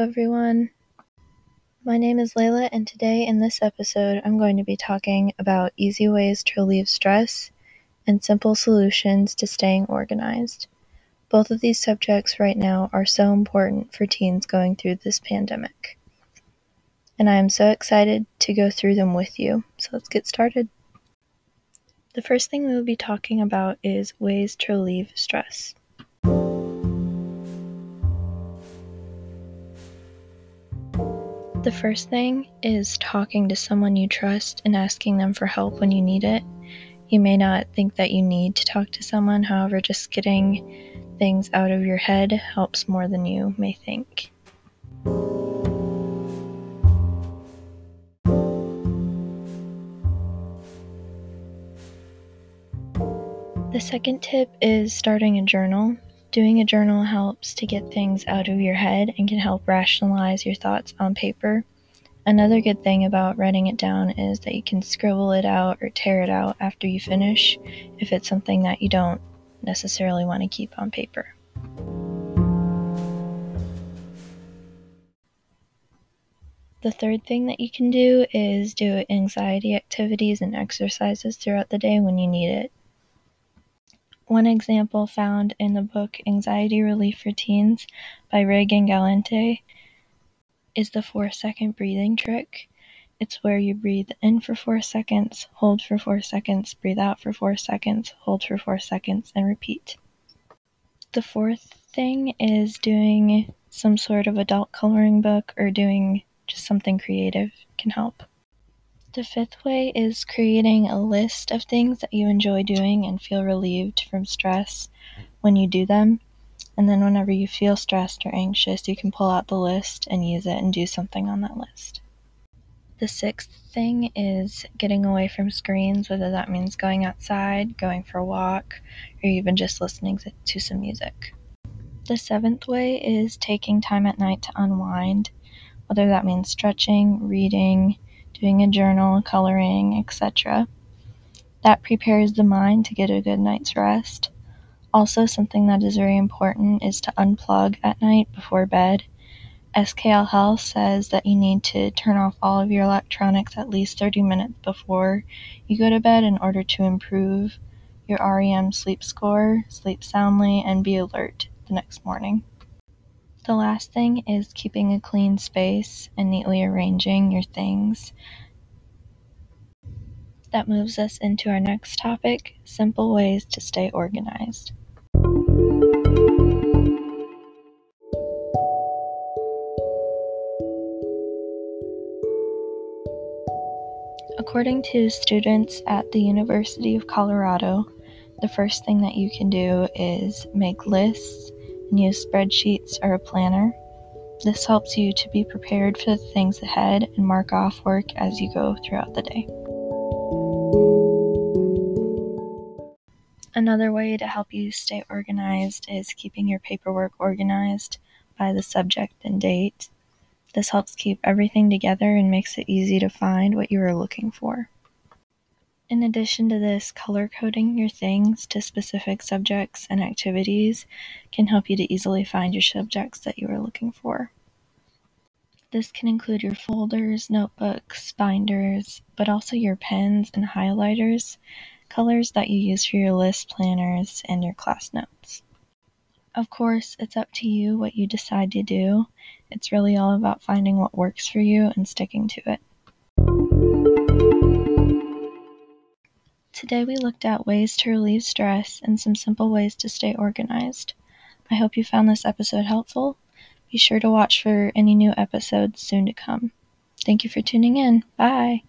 everyone. My name is Layla, and today in this episode, I'm going to be talking about easy ways to relieve stress and simple solutions to staying organized. Both of these subjects right now are so important for teens going through this pandemic. And I am so excited to go through them with you. So let's get started. The first thing we will be talking about is ways to relieve stress. The first thing is talking to someone you trust and asking them for help when you need it. You may not think that you need to talk to someone, however, just getting things out of your head helps more than you may think. The second tip is starting a journal. Doing a journal helps to get things out of your head and can help rationalize your thoughts on paper. Another good thing about writing it down is that you can scribble it out or tear it out after you finish if it's something that you don't necessarily want to keep on paper. The third thing that you can do is do anxiety activities and exercises throughout the day when you need it. One example found in the book Anxiety Relief for Teens by Reagan Galanti is the four second breathing trick. It's where you breathe in for four seconds, hold for four seconds, breathe out for four seconds, hold for four seconds, and repeat. The fourth thing is doing some sort of adult coloring book or doing just something creative can help. The fifth way is creating a list of things that you enjoy doing and feel relieved from stress when you do them. And then, whenever you feel stressed or anxious, you can pull out the list and use it and do something on that list. The sixth thing is getting away from screens, whether that means going outside, going for a walk, or even just listening to some music. The seventh way is taking time at night to unwind, whether that means stretching, reading, doing a journal, coloring, etc. That prepares the mind to get a good night's rest. Also, something that is very important is to unplug at night before bed. SCL Health says that you need to turn off all of your electronics at least 30 minutes before you go to bed in order to improve your REM sleep score, sleep soundly, and be alert the next morning. The last thing is keeping a clean space and neatly arranging your things. That moves us into our next topic simple ways to stay organized. According to students at the University of Colorado, the first thing that you can do is make lists use spreadsheets or a planner. This helps you to be prepared for the things ahead and mark off work as you go throughout the day. Another way to help you stay organized is keeping your paperwork organized by the subject and date. This helps keep everything together and makes it easy to find what you are looking for. In addition to this, color coding your things to specific subjects and activities can help you to easily find your subjects that you are looking for. This can include your folders, notebooks, binders, but also your pens and highlighters, colors that you use for your list planners, and your class notes. Of course, it's up to you what you decide to do. It's really all about finding what works for you and sticking to it. Today we looked at ways to relieve stress and some simple ways to stay organized. I hope you found this episode helpful. Be sure to watch for any new episodes soon to come. Thank you for tuning in. Bye.